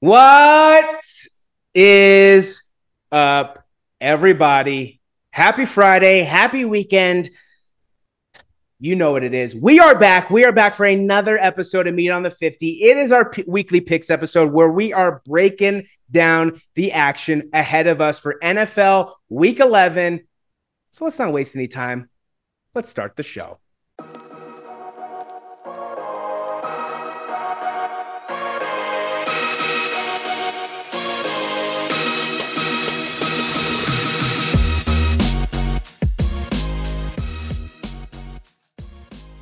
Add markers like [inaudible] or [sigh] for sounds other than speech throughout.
What is up, everybody? Happy Friday, happy weekend. You know what it is. We are back. We are back for another episode of Meet on the 50. It is our p- weekly picks episode where we are breaking down the action ahead of us for NFL week 11. So let's not waste any time. Let's start the show.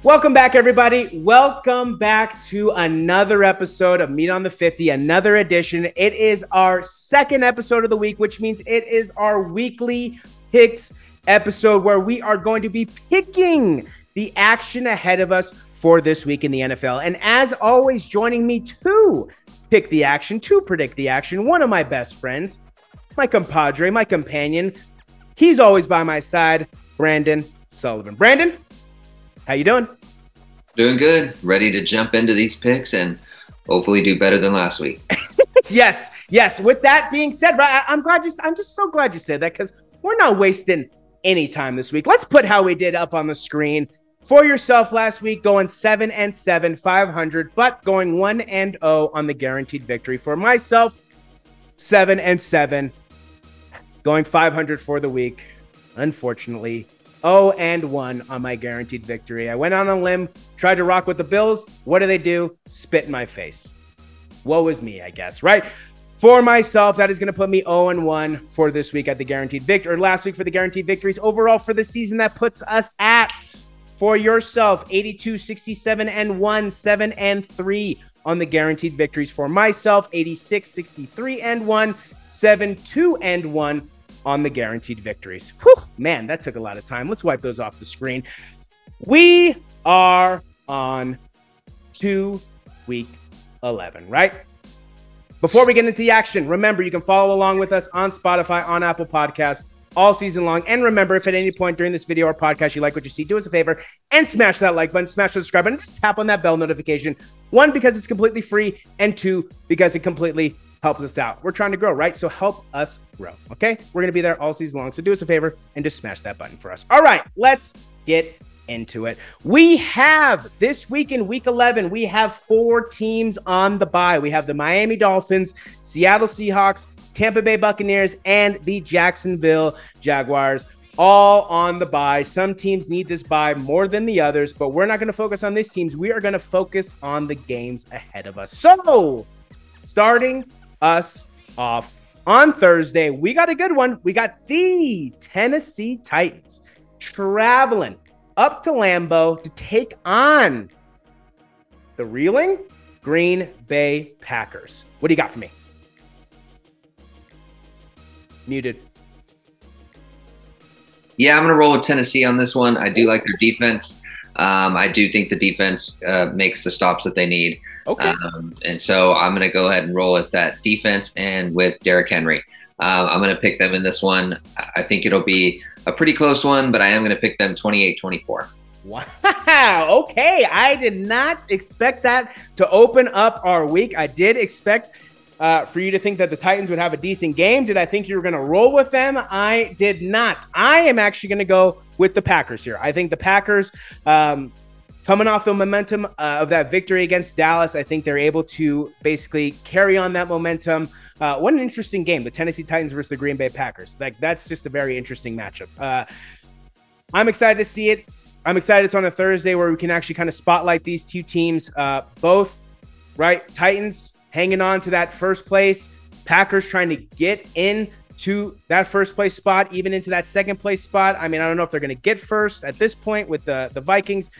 Welcome back, everybody. Welcome back to another episode of Meet on the 50, another edition. It is our second episode of the week, which means it is our weekly picks episode where we are going to be picking the action ahead of us for this week in the NFL. And as always, joining me to pick the action, to predict the action, one of my best friends, my compadre, my companion. He's always by my side, Brandon Sullivan. Brandon, how you doing? Doing good. Ready to jump into these picks and hopefully do better than last week. [laughs] yes, yes. With that being said, right, I, am glad you. I'm just so glad you said that because we're not wasting any time this week. Let's put how we did up on the screen for yourself last week, going seven and seven, 500, but going one and zero oh on the guaranteed victory. For myself, seven and seven, going 500 for the week. Unfortunately, 0 and 1 on my guaranteed victory. I went on a limb, tried to rock with the Bills. What do they do? Spit in my face. Woe is me, I guess, right? For myself, that is going to put me 0 and 1 for this week at the guaranteed victory, or last week for the guaranteed victories. Overall for the season, that puts us at for yourself 82, 67 and 1, 7 and 3 on the guaranteed victories. For myself, 86, 63 and 1, 7, 2 and 1 on the guaranteed victories. Whew, man, that took a lot of time. Let's wipe those off the screen. We are on to week 11, right? Before we get into the action, remember you can follow along with us on Spotify, on Apple Podcasts all season long. And remember, if at any point during this video or podcast you like what you see, do us a favor and smash that like button, smash the subscribe button, just tap on that bell notification. One, because it's completely free, and two, because it completely helps us out. We're trying to grow, right? So help us grow. Okay. We're going to be there all season long. So do us a favor and just smash that button for us. All right. Let's get into it. We have this week in week 11, we have four teams on the bye. We have the Miami Dolphins, Seattle Seahawks, Tampa Bay Buccaneers, and the Jacksonville Jaguars. All on the bye. Some teams need this bye more than the others, but we're not going to focus on these teams. We are going to focus on the games ahead of us. So, starting us off on Thursday. We got a good one. We got the Tennessee Titans traveling up to Lambeau to take on the reeling Green Bay Packers. What do you got for me? Muted. Yeah, I'm going to roll with Tennessee on this one. I do like their defense. Um, I do think the defense uh, makes the stops that they need. Okay. Um, and so I'm going to go ahead and roll with that defense and with Derrick Henry. Uh, I'm going to pick them in this one. I think it'll be a pretty close one, but I am going to pick them 28 24. Wow. [laughs] Okay. I did not expect that to open up our week. I did expect uh, for you to think that the Titans would have a decent game. Did I think you were going to roll with them? I did not. I am actually going to go with the Packers here. I think the Packers, um, coming off the momentum uh, of that victory against Dallas, I think they're able to basically carry on that momentum. Uh, what an interesting game, the Tennessee Titans versus the Green Bay Packers. Like that's just a very interesting matchup. Uh, I'm excited to see it. I'm excited it's on a Thursday where we can actually kind of spotlight these two teams. Uh, both, right? Titans hanging on to that first place. Packers trying to get in to that first place spot, even into that second place spot. I mean, I don't know if they're going to get first at this point with the, the Vikings,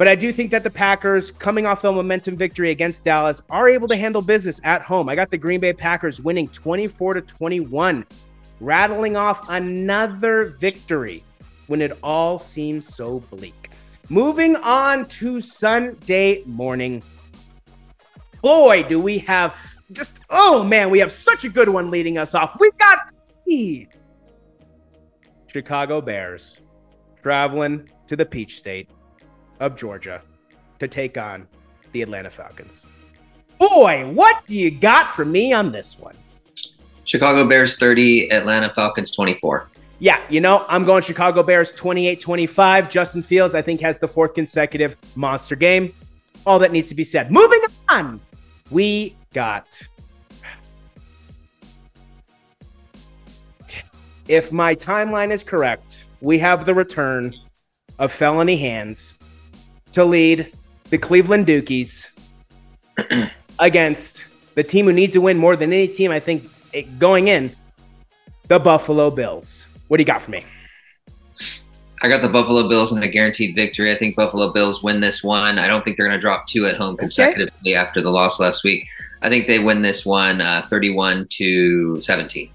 but I do think that the Packers, coming off the momentum victory against Dallas, are able to handle business at home. I got the Green Bay Packers winning 24 to 21, rattling off another victory when it all seems so bleak. Moving on to Sunday morning boy, do we have just, oh man, we have such a good one leading us off. We've got the Chicago Bears traveling to the Peach State of Georgia to take on the Atlanta Falcons. boy, what do you got for me on this one? Chicago Bears 30, Atlanta Falcons 24. Yeah, you know, I'm going Chicago Bears 28 25. Justin Fields, I think, has the fourth consecutive monster game. All that needs to be said. Moving on, we got. If my timeline is correct, we have the return of felony hands to lead the Cleveland Dukies [clears throat] against the team who needs to win more than any team, I think, going in, the Buffalo Bills. What do you got for me? I got the Buffalo Bills and a guaranteed victory. I think Buffalo Bills win this one. I don't think they're going to drop two at home consecutively okay. after the loss last week. I think they win this one uh, 31 to 17.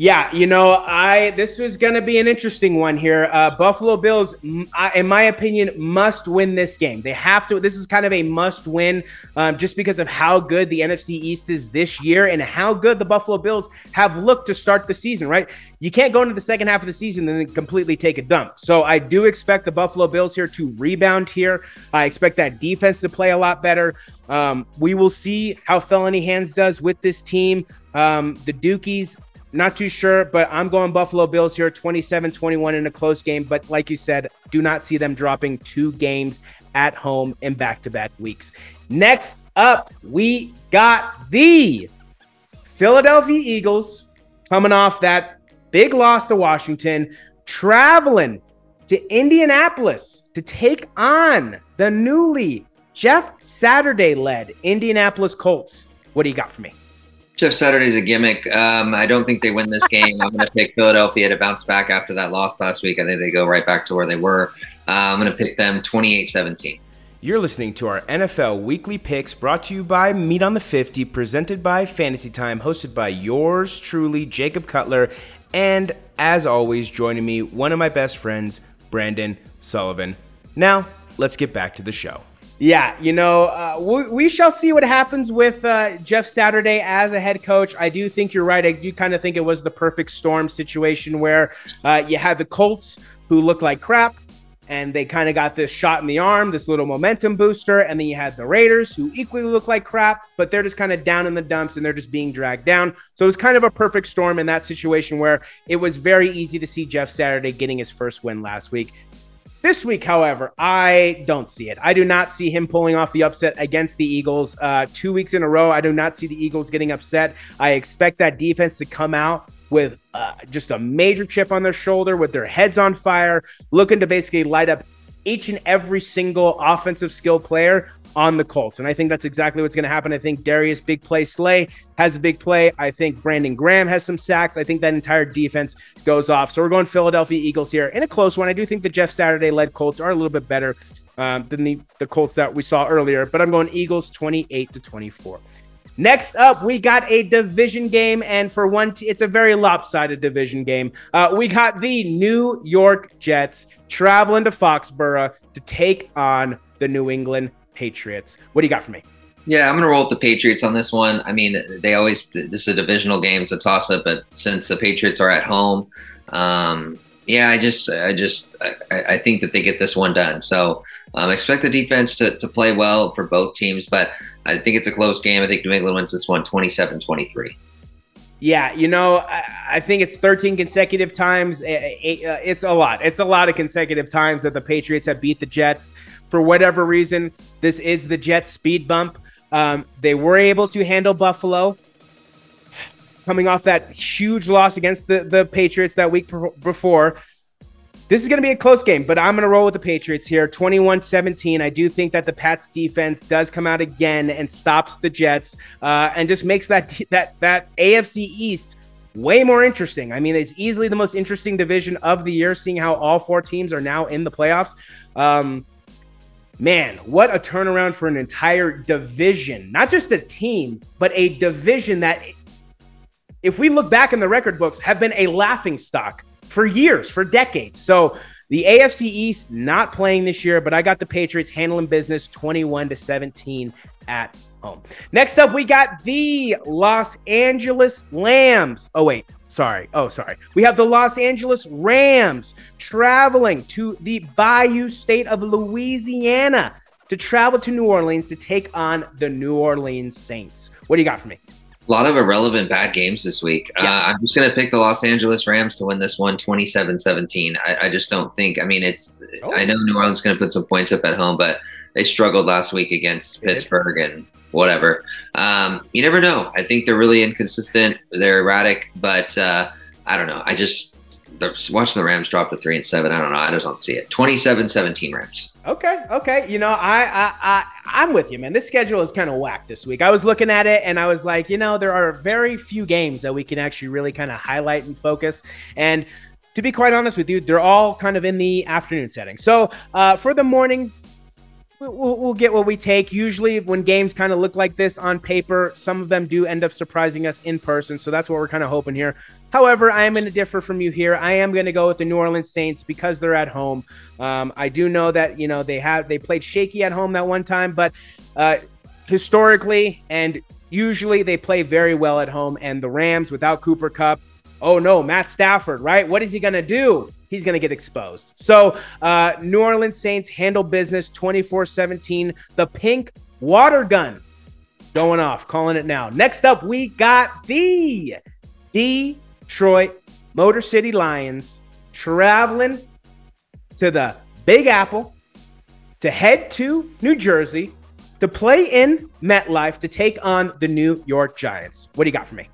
Yeah, you know, I this was going to be an interesting one here. Uh, Buffalo Bills, in my opinion, must win this game. They have to. This is kind of a must win, um, just because of how good the NFC East is this year and how good the Buffalo Bills have looked to start the season. Right, you can't go into the second half of the season and then completely take a dump. So I do expect the Buffalo Bills here to rebound here. I expect that defense to play a lot better. Um, we will see how Felony Hands does with this team. Um, the Dukies, not too sure, but I'm going Buffalo Bills here 27 21 in a close game. But like you said, do not see them dropping two games at home in back to back weeks. Next up, we got the Philadelphia Eagles coming off that big loss to Washington, traveling to Indianapolis to take on the newly Jeff Saturday led Indianapolis Colts. What do you got for me? Jeff Saturday's a gimmick. Um, I don't think they win this game. I'm going to pick Philadelphia to bounce back after that loss last week. I think they go right back to where they were. Uh, I'm going to pick them 28 17. You're listening to our NFL Weekly Picks brought to you by Meet on the 50, presented by Fantasy Time, hosted by yours truly, Jacob Cutler. And as always, joining me, one of my best friends, Brandon Sullivan. Now, let's get back to the show. Yeah, you know, uh, we, we, shall see what happens with uh, Jeff Saturday as a head coach. I do think you're right. I do kind of think it was the perfect storm situation where uh, you had the Colts who looked like crap and they kind of got this shot in the arm, this little momentum booster. And then you had the Raiders who equally look like crap, but they're just kind of down in the dumps and they're just being dragged down. So it was kind of a perfect storm in that situation where it was very easy to see Jeff Saturday getting his first win last week. This week, however, I don't see it. I do not see him pulling off the upset against the Eagles. Uh, two weeks in a row, I do not see the Eagles getting upset. I expect that defense to come out with uh, just a major chip on their shoulder, with their heads on fire, looking to basically light up each and every single offensive skill player on the Colts. And I think that's exactly what's going to happen. I think Darius Big Play Slay has a big play. I think Brandon Graham has some sacks. I think that entire defense goes off. So we're going Philadelphia Eagles here in a close one. I do think the Jeff Saturday led Colts are a little bit better um, than the, the Colts that we saw earlier, but I'm going Eagles 28 to 24. Next up, we got a division game, and for one, t- it's a very lopsided division game. Uh, we got the New York Jets traveling to Foxborough to take on the New England Patriots. What do you got for me? Yeah, I'm going to roll with the Patriots on this one. I mean, they always, this is a divisional game, it's a toss up, but since the Patriots are at home, um, yeah, I just, I just, I, I, think that they get this one done. So um, expect the defense to, to play well for both teams, but I think it's a close game. I think New England wins this one 27 23. Yeah, you know, I, I, think it's 13 consecutive times. It's a lot. It's a lot of consecutive times that the Patriots have beat the Jets. For whatever reason, this is the Jets speed bump. Um, they were able to handle Buffalo coming off that huge loss against the, the Patriots that week before. This is going to be a close game, but I'm going to roll with the Patriots here 21 17. I do think that the Pats defense does come out again and stops the Jets uh, and just makes that, that, that AFC East way more interesting. I mean, it's easily the most interesting division of the year, seeing how all four teams are now in the playoffs. Um, man, what a turnaround for an entire division, not just a team, but a division that, if we look back in the record books, have been a laughing stock for years, for decades. So the AFC East not playing this year, but I got the Patriots handling business 21 to 17 at home. Next up, we got the Los Angeles Lambs. Oh, wait. Sorry. Oh, sorry. We have the Los Angeles Rams traveling to the Bayou state of Louisiana to travel to New Orleans to take on the New Orleans Saints. What do you got for me? A lot of irrelevant bad games this week. Uh, yes. Uh, I'm just going to pick the Los Angeles Rams to win this one 27 17. I, I, just don't think, I mean, it's, oh. I know New Orleans is going to put some points up at home, but they struggled last week against Pittsburgh and whatever. Um, you never know. I think they're really inconsistent. They're erratic, but uh, I don't know. I just watching the Rams drop to three and seven. I don't know. I just don't see it. 27-17 Rams. Okay, okay. You know, I, I, I, I'm with you, man. This schedule is kind of whack this week. I was looking at it and I was like, you know, there are very few games that we can actually really kind of highlight and focus. And to be quite honest with you, they're all kind of in the afternoon setting. So uh, for the morning, we'll, we'll, get what we take. Usually, when games kind of look like this on paper, some of them do end up surprising us in person. So that's what we're kind of hoping here. However, I am going to differ from you here. I am going to go with the New Orleans Saints because they're at home. Um, I do know that you know they have they played shaky at home that one time, but uh, historically and usually they play very well at home. And the Rams without Cooper Kupp, oh no, Matt Stafford, right? What is he going to do? He's going to get exposed. So, uh, New Orleans Saints handle business 24 17. The pink water gun going off, calling it now. Next up, we got the Detroit Motor City Lions traveling to the Big Apple to head to New Jersey to play in MetLife to take on the New York Giants. What do you got for me?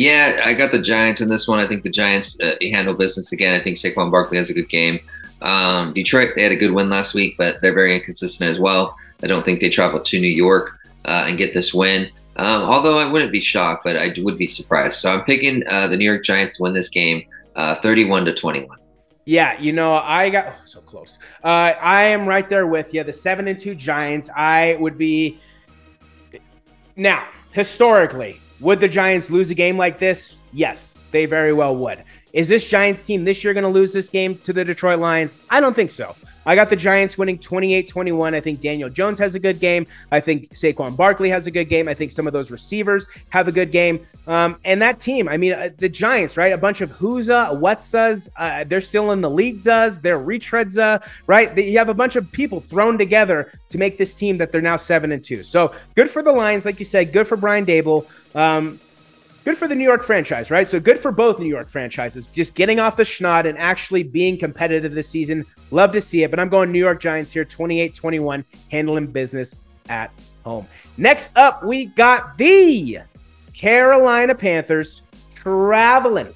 Yeah, I got the Giants in this one. I think the Giants uh, handle business again. I think Saquon Barkley has a good game. Um, Detroit, they had a good win last week, but they're very inconsistent as well. I don't think they travel to New York uh, and get this win. Um, although I wouldn't be shocked, but I would be surprised. So I'm picking uh, the New York Giants win this game, uh, 31 to 21. Yeah, you know, I got oh, so close. Uh, I am right there with you. The seven and two Giants. I would be now historically would the Giants lose a game like this? Yes, they very well would. Is this Giants team this year going to lose this game to the Detroit Lions? I don't think so. I got the Giants winning 28 21. I think Daniel Jones has a good game. I think Saquon Barkley has a good game. I think some of those receivers have a good game. Um, and that team, I mean, uh, the Giants, right? A bunch of Who'sa, What'sas. Uh, they're still in the leagues, they're retreads, uh, right? You have a bunch of people thrown together to make this team that they're now 7 and 2. So good for the Lions, like you said. Good for Brian Daboll. Um, good for the New York franchise, right? So good for both New York franchises, just getting off the schneid and actually being competitive this season. Love to see it, but I'm going New York Giants here, 28 21, handling business at home. Next up, we got the Carolina Panthers traveling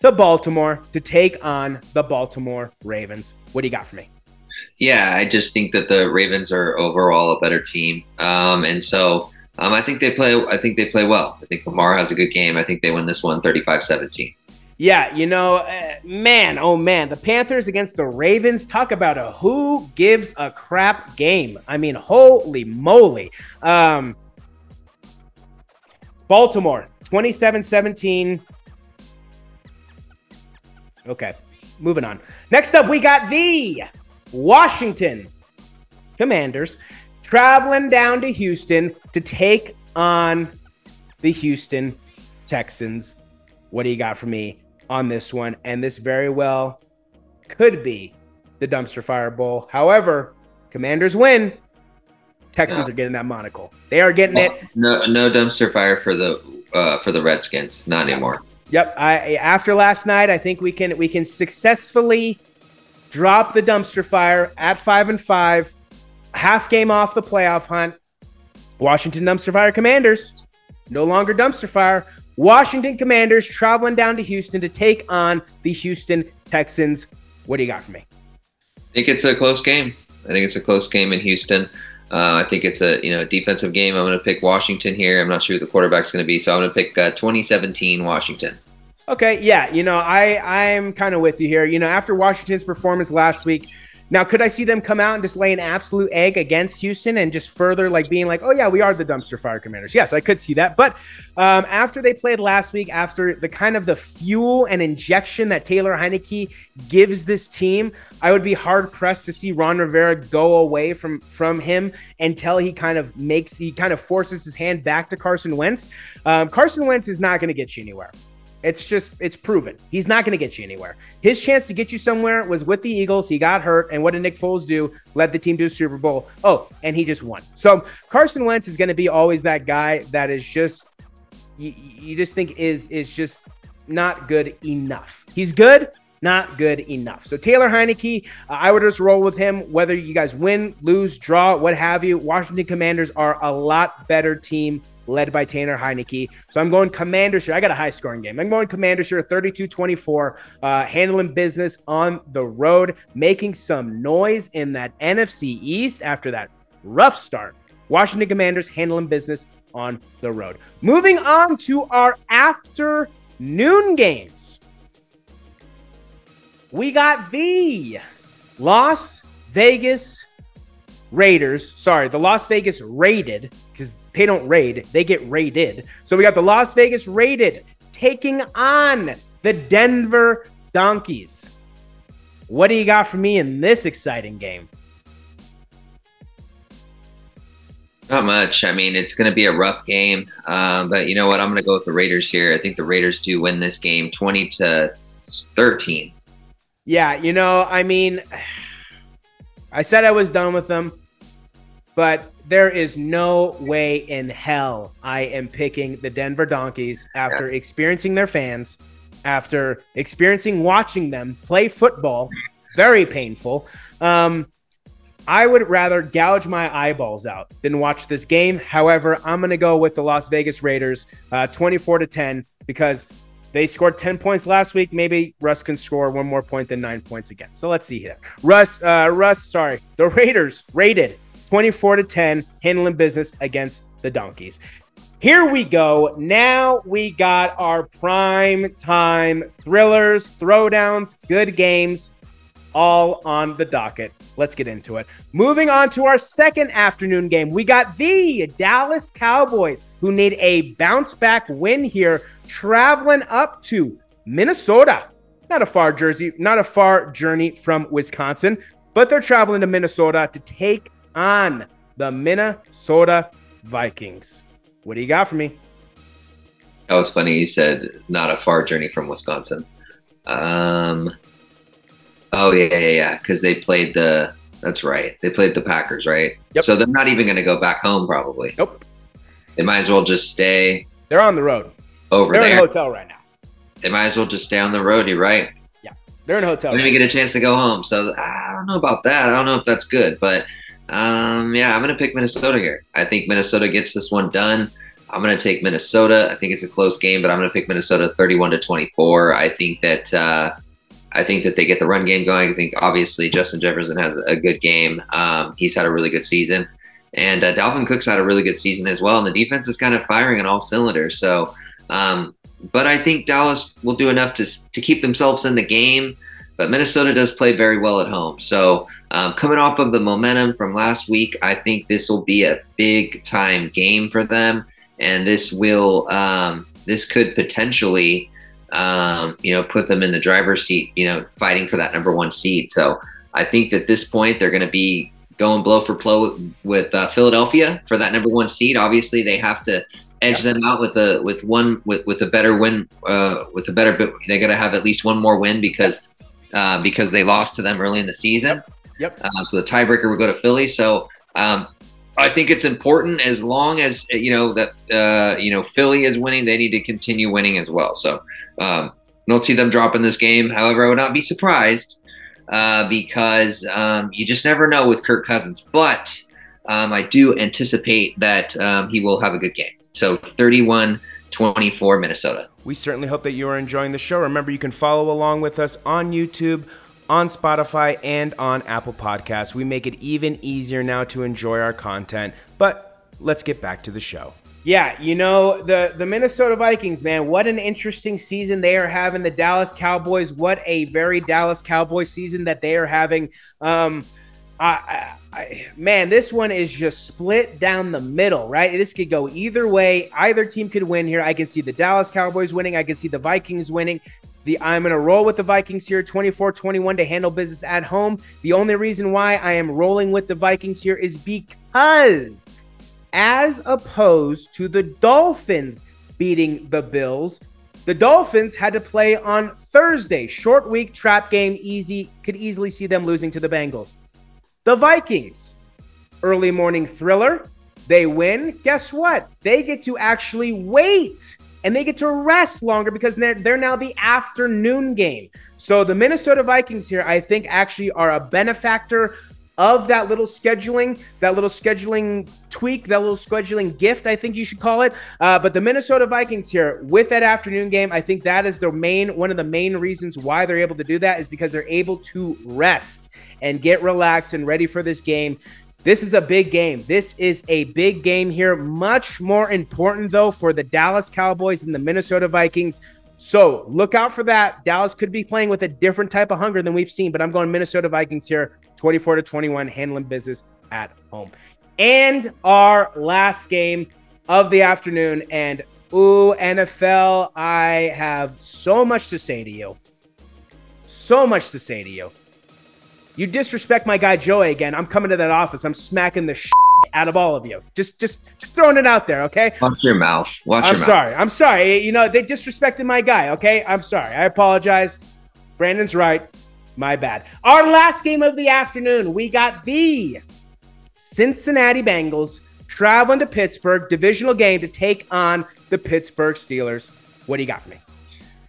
to Baltimore to take on the Baltimore Ravens. What do you got for me? Yeah, I just think that the Ravens are overall a better team. Um, and so um, I think they play. I think they play well. I think Lamar has a good game. I think they win this one 35-17. Yeah, you know, uh, man, oh man, the Panthers against the Ravens. Talk about a who gives a crap game. I mean, holy moly. Um, Baltimore 27 17. Okay, moving on. Next up, we got the Washington Commanders traveling down to Houston to take on the Houston Texans. What do you got for me on this one? And this very well could be the dumpster fire bowl. However, Commanders win. Texans are getting that monocle. They are getting well, it. No, no dumpster fire for the uh, for the Redskins. Not anymore. Yep. I after last night, I think we can we can successfully drop the dumpster fire at five and five half game off the playoff hunt. Washington Dumpster Fire Commanders, no longer Dumpster Fire. Washington Commanders traveling down to Houston to take on the Houston Texans. What do you got for me? I think it's a close game. I think it's a close game in Houston. Uh, I think it's a you know defensive game. I'm going to pick Washington here. I'm not sure who the quarterback's going to be, so I'm going to pick uh, 2017 Washington. Okay, yeah, you know I I'm kind of with you here. You know after Washington's performance last week, now, could I see them come out and just lay an absolute egg against Houston and just further like being like, oh yeah, we are the dumpster fire commanders? Yes, I could see that. But um, after they played last week, after the kind of the fuel and injection that Taylor Heinicke gives this team, I would be hard pressed to see Ron Rivera go away from from him until he kind of makes he kind of forces his hand back to Carson Wentz. Um, Carson Wentz is not going to get you anywhere. It's just, it's proven. He's not going to get you anywhere. His chance to get you somewhere was with the Eagles. He got hurt. And what did Nick Foles do? Led the team to a Super Bowl. Oh, and he just won. So Carson Wentz is going to be always that guy that is just, you, you just think is, is just not good enough. He's good, not good enough. So Taylor Heinicke, uh, I would just roll with him. Whether you guys win, lose, draw, what have you, Washington Commanders are a lot better team led by Taylor Heinicke. So I'm going Commanders here. I got a high scoring game. I'm going Commanders here, 32-24, uh, handling business on the road, making some noise in that NFC East after that rough start. Washington Commanders handling business on the road. Moving on to our afternoon games we got the Las Vegas Raiders. Sorry, the Las Vegas Raided, because they don't raid, they get raided. So we got the Las Vegas Raided taking on the Denver Donkeys. What do you got for me in this exciting game? Not much. I mean, it's going to be a rough game, um, but you know what? I'm going to go with the Raiders here. I think the Raiders do win this game, 20 to 13. Yeah, you know, I mean, [sighs] I said I was done with them, but there is no way in hell I am picking the Denver Donkeys after experiencing their fans, after experiencing watching them play football. Very painful. Um, I would rather gouge my eyeballs out than watch this game. However, I'm going to go with the Las Vegas Raiders, uh, 24 to 10, because they scored 10 points last week. Maybe Russ can score one more point than nine points again. So let's see here. Russ, uh, Russ, sorry. The Raiders rated 24 to 10, handling business against the Donkeys. Here we go. Now we got our prime time thrillers, throwdowns, good games, all on the docket. Let's get into it. Moving on to our second afternoon game, we got the Dallas Cowboys, who need a bounce back win here traveling up to Minnesota. Not a far jersey, not a far journey from Wisconsin, but they're traveling to Minnesota to take on the Minnesota Vikings. What do you got for me? That was funny. You said not a far journey from Wisconsin. Um, oh yeah, yeah, yeah. Because they played the. That's right. They played the Packers, right? Yep. So they're not even going to go back home, probably. Nope. They might as well just stay. They're on the road over there. they're there. in a hotel right now. They might as well just stay on the road. You're right. Yeah, they're in a hotel. They didn't right get a chance to go home, so I don't know about that. I don't know if that's good, but um, yeah, I'm gonna pick Minnesota here. I think Minnesota gets this one done. I'm gonna take Minnesota. I think it's a close game, but I'm gonna pick Minnesota 31 to 24. I think that uh, I think that they get the run game going. I think obviously Justin Jefferson has a good game. Um, he's had a really good season, and uh, Dalvin Cook's had a really good season as well. And the defense is kind of firing on all cylinders. So um, but I think Dallas will do enough to to keep themselves in the game. But Minnesota does play very well at home. So um, coming off of the momentum from last week, I think this will be a big time game for them, and this will um, this could potentially um, you know put them in the driver's seat. You know, fighting for that number one seed. So I think at this point they're going to be going blow for blow with uh, Philadelphia for that number one seed. Obviously, they have to edge them out with a with one with, with a better win uh, with a better they got to have at least one more win because uh, because they lost to them early in the season. Yep. Um, so the tiebreaker would go to Philly. So um, I think it's important as long as you know that uh, you know Philly is winning, they need to continue winning as well. So um, don't see them dropping this game. However, I would not be surprised uh, because um, you just never know with Kirk Cousins. But um, I do anticipate that um, he will have a good game. So 31 24 Minnesota. We certainly hope that you are enjoying the show. Remember, you can follow along with us on YouTube, on Spotify, and on Apple Podcasts. We make it even easier now to enjoy our content. But let's get back to the show. Yeah, you know, the the Minnesota Vikings, man, what an interesting season they are having. The Dallas Cowboys, what a very Dallas Cowboy season that they are having. Um I, I, man, this one is just split down the middle, right? This could go either way. Either team could win here. I can see the Dallas Cowboys winning. I can see the Vikings winning. The I'm going to roll with the Vikings here 24-21 to handle business at home. The only reason why I am rolling with the Vikings here is because as opposed to the Dolphins beating the Bills, The Dolphins had to play on Thursday. Short week, trap game, easy. Could easily see them losing to the Bengals. The Vikings, early morning thriller. They win. Guess what? They get to actually wait and they get to rest longer because they're, they're now the afternoon game. So the Minnesota Vikings here, I think, actually are a benefactor of that little scheduling, that little scheduling tweak, that little scheduling gift, I think you should call it. Uh, but the Minnesota Vikings here with that afternoon game, I think that is the main one of the main reasons why they're able to do that is because they're able to rest and get relaxed and ready for this game. This is a big game. This is a big game here. Much more important, though, for the Dallas Cowboys and the Minnesota Vikings. So look out for that. Dallas could be playing with a different type of hunger than we've seen, but I'm going Minnesota Vikings here, 24 to 21, handling business at home. And our last game of the afternoon. And ooh, NFL, I have so much to say to you. So much to say to you. You disrespect my guy Joey again. I'm coming to that office. I'm smacking the shit out of all of you. Just, just, just throwing it out there. Okay. Watch your mouth. Watch I'm your sorry. mouth. I'm sorry. You know they disrespected my guy. Okay. I'm sorry. I apologize. Brandon's right. My bad. Our last game of the afternoon, we got the Cincinnati Bengals traveling to Pittsburgh, divisional game to take on the Pittsburgh Steelers. What do you got for me?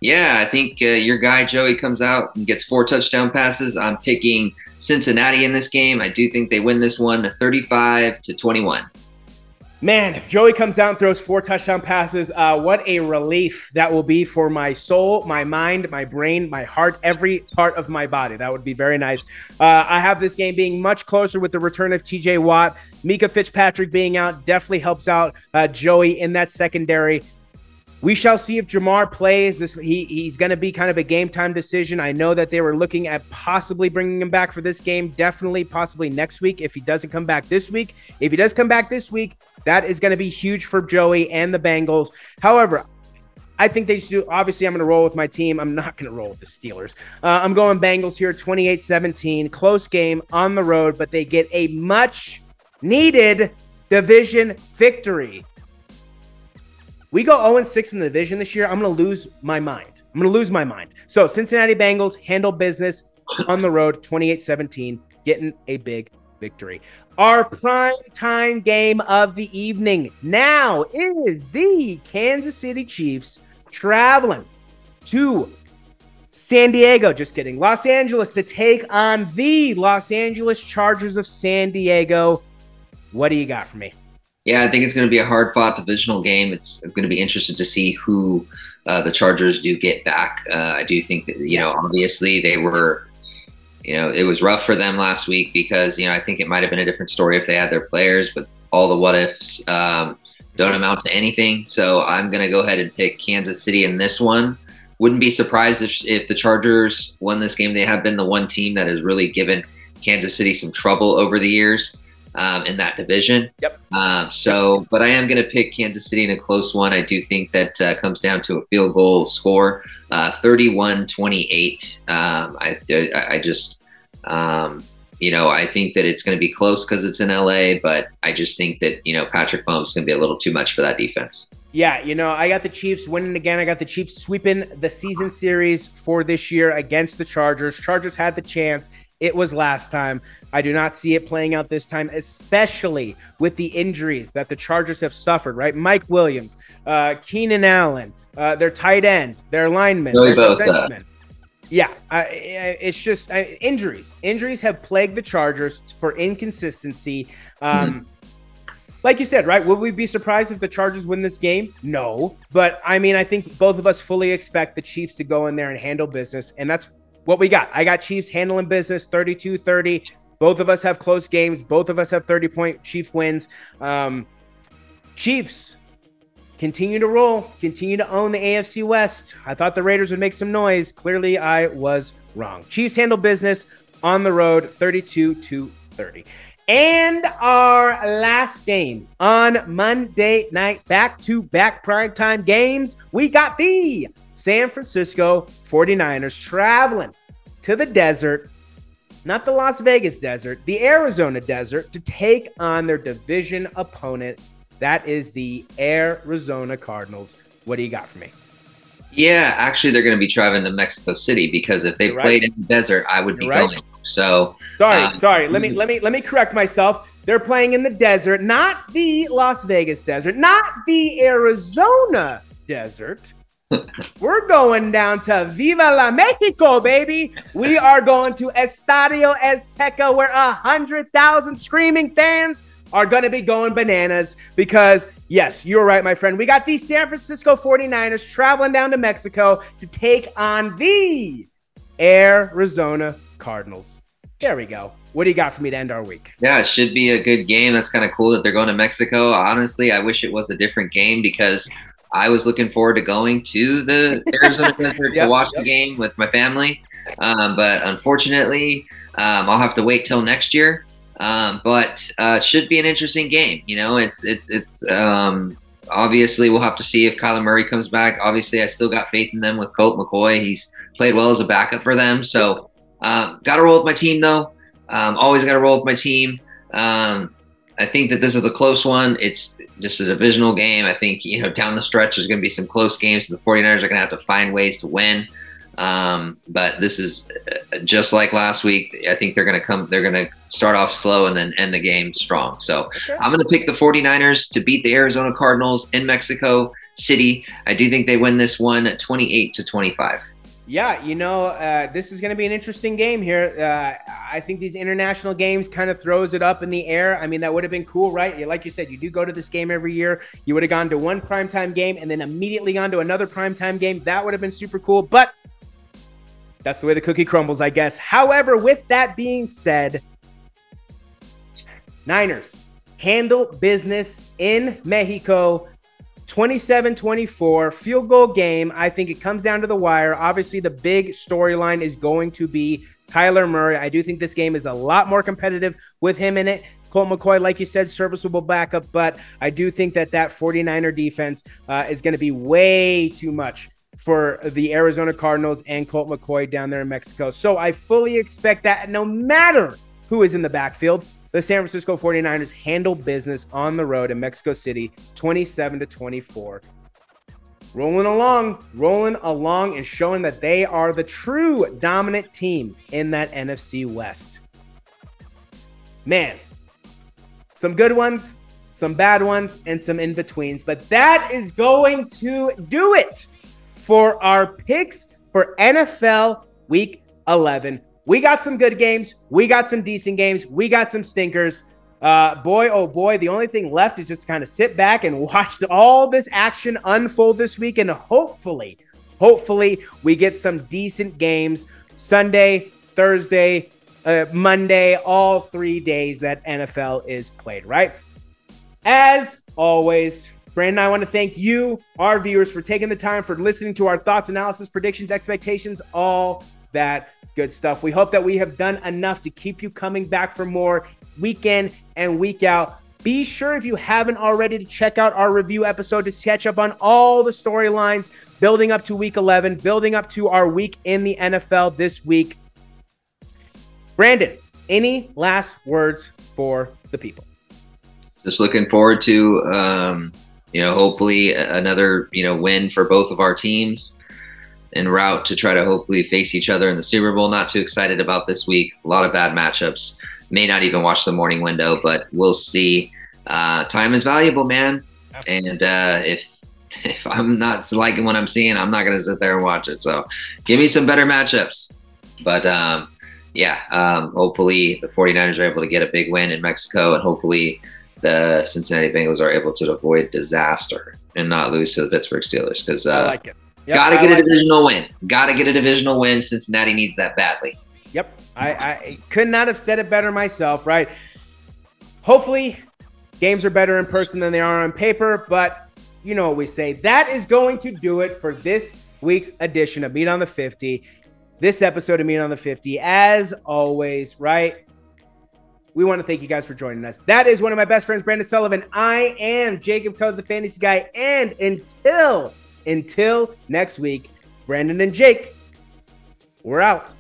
Yeah, I think uh, your guy Joey comes out and gets four touchdown passes. I'm picking Cincinnati in this game. I do think they win this one 35 to 21. Man, if Joey comes out and throws four touchdown passes, uh, what a relief that will be for my soul, my mind, my brain, my heart, every part of my body. That would be very nice. Uh, I have this game being much closer with the return of TJ Watt. Minkah Fitzpatrick being out definitely helps out uh, Joey in that secondary. We shall see if Ja'Marr plays. This he he's going to be kind of a game time decision. I know that they were looking at possibly bringing him back for this game. Definitely, possibly next week if he doesn't come back this week. If he does come back this week, that is going to be huge for Joey and the Bengals. However, I think they should. Obviously, I'm going to roll with my team. I'm not going to roll with the Steelers. Uh, I'm going Bengals here, 28 17. Close game on the road, but they get a much needed division victory. We go 0 6 in the division this year. I'm going to lose my mind. I'm going to lose my mind. So, Cincinnati Bengals handle business on the road, 28 17, getting a big victory. Our prime time game of the evening now is the Kansas City Chiefs traveling to San Diego, just kidding, Los Angeles to take on the Los Angeles Chargers of San Diego. What do you got for me? Yeah, I think it's going to be a hard fought divisional game. It's going to be interested to see who uh, the Chargers do get back. Uh, I do think that, you know, obviously they were, you know, it was rough for them last week because, you know, I think it might have been a different story if they had their players, but all the what ifs um, don't amount to anything. So I'm going to go ahead and pick Kansas City in this one. Wouldn't be surprised if, if the Chargers won this game. They have been the one team that has really given Kansas City some trouble over the years um, in that division. Yep. Um, so, but I am going to pick Kansas City in a close one. I do think that uh, comes down to a field goal score, uh, 31-28. Um, I, I just, um, you know, I think that it's going to be close because it's in LA, but I just think that, you know, Patrick Mahomes is going to be a little too much for that defense. Yeah, you know, I got the Chiefs winning again. I got the Chiefs sweeping the season series for this year against the Chargers. Chargers had the chance. It was last time. I do not see it playing out this time, especially with the injuries that the Chargers have suffered, right? Mike Williams, uh, Keenan Allen, uh, their tight end, their lineman, their defenseman. Yeah, uh, it's just uh, injuries. Injuries have plagued the Chargers for inconsistency. Um, Like you said, right? Would we be surprised if the Chargers win this game? No. But I mean, I think both of us fully expect the Chiefs to go in there and handle business. And that's what we got. I got Chiefs handling business 32 30. Both of us have close games. Both of us have 30 point Chief wins. Um, Chiefs continue to roll, continue to own the AFC West. I thought the Raiders would make some noise. Clearly, I was wrong. Chiefs handle business on the road 32 to 30. And our last game on Monday night, back to back primetime games, we got the San Francisco 49ers traveling to the desert, not the Las Vegas desert, the Arizona desert, to take on their division opponent. That is the Arizona Cardinals. What do you got for me? Yeah, actually, they're going to be traveling to Mexico City because if they You're played right. in the desert, I would You're be right. going. So sorry, um, sorry. Let me [laughs] let me let me correct myself. They're playing in the desert, not the Las Vegas desert, not the Arizona desert. We're going down to Viva la Mexico, baby. We are going to Estadio Azteca, where a hundred thousand screaming fans are going to be going bananas because, yes, you're right, my friend. We got the San Francisco 49ers traveling down to Mexico to take on the Arizona Cardinals. There we go. What do you got for me to end our week? Yeah, it should be a good game. That's kind of cool that they're going to Mexico. Honestly, I wish it was a different game because I was looking forward to going to the [laughs] Arizona Desert yep, to watch yep. the game with my family. Um, but unfortunately, um, I'll have to wait till next year. Um, but uh, should be an interesting game. You know, it's it's it's um, obviously we'll have to see if Kyler Murray comes back. Obviously, I still got faith in them with Colt McCoy. He's played well as a backup for them. So um, got to roll with my team though. Um, always got to roll with my team. Um, I think that this is a close one. It's just a divisional game. I think, you know, down the stretch, there's going to be some close games. The 49ers are going to have to find ways to win. Um, but this is uh, just like last week. I think they're going to come, they're going to start off slow and then end the game strong. So okay. I'm going to pick the 49ers to beat the Arizona Cardinals in Mexico City. I do think they win this one 28 to 25. Yeah, you know, uh, this is going to be an interesting game here. Uh, I think these international games kind of throws it up in the air. I mean, that would have been cool, right? Like you said, you do go to this game every year. You would have gone to one primetime game and then immediately gone to another primetime game. That would have been super cool. But that's the way the cookie crumbles, I guess. However, with that being said, Niners handle business in Mexico 27 24, field goal game. I think it comes down to the wire. Obviously, the big storyline is going to be Kyler Murray. I do think this game is a lot more competitive with him in it. Colt McCoy, like you said, serviceable backup, but I do think that that 49er defense uh, is going to be way too much for the Arizona Cardinals and Colt McCoy down there in Mexico. So I fully expect that no matter who is in the backfield, the San Francisco 49ers handle business on the road in Mexico City 27 to 24. Rolling along, rolling along, and showing that they are the true dominant team in that NFC West. Man, some good ones, some bad ones, and some in betweens. But that is going to do it for our picks for NFL Week 11. We got some good games. We got some decent games. We got some stinkers. Uh, boy, oh boy, the only thing left is just to kind of sit back and [laughs] watch all this action unfold this week. And hopefully, hopefully, we get some decent games Sunday, Thursday, uh, Monday, all three days that NFL is played, right? As always, Brandon, I want to thank you, our viewers, for taking the time for listening to our thoughts, analysis, predictions, expectations, all that good stuff. We hope that we have done enough to keep you coming back for more week in and week out. Be sure if you haven't already to check out our review episode to catch up on all the storylines building up to week 11, building up to our week in the NFL this week. Brandon, any last words for the people? Just looking forward to, um, you know, hopefully another, you know, win for both of our teams en route to try to hopefully face each other in the Super Bowl. Not too excited about this week. A lot of bad matchups. May not even watch the morning window, but we'll see. Uh, time is valuable, man. And uh, if [laughs] if I'm not liking what I'm seeing, I'm not going to sit there and watch it. So give me some better matchups. But um, yeah, um, hopefully the 49ers are able to get a big win in Mexico, and hopefully the Cincinnati Bengals are able to avoid disaster and not lose to the Pittsburgh Steelers because uh, I like it. Yep, Got to get like a divisional it. win. Got to get a divisional win. Cincinnati needs that badly. Yep. I, I could not have said it better myself, right? Hopefully, games are better in person than they are on paper, but you know what we say. That is going to do it for this week's edition of Meet on the 50. This episode of Meet on the 50. As always, right? We want to thank you guys for joining us. That is one of my best friends, Brandon Sullivan. I am Jacob Code, the fantasy guy. And until until next week, Brandon and Jake, we're out.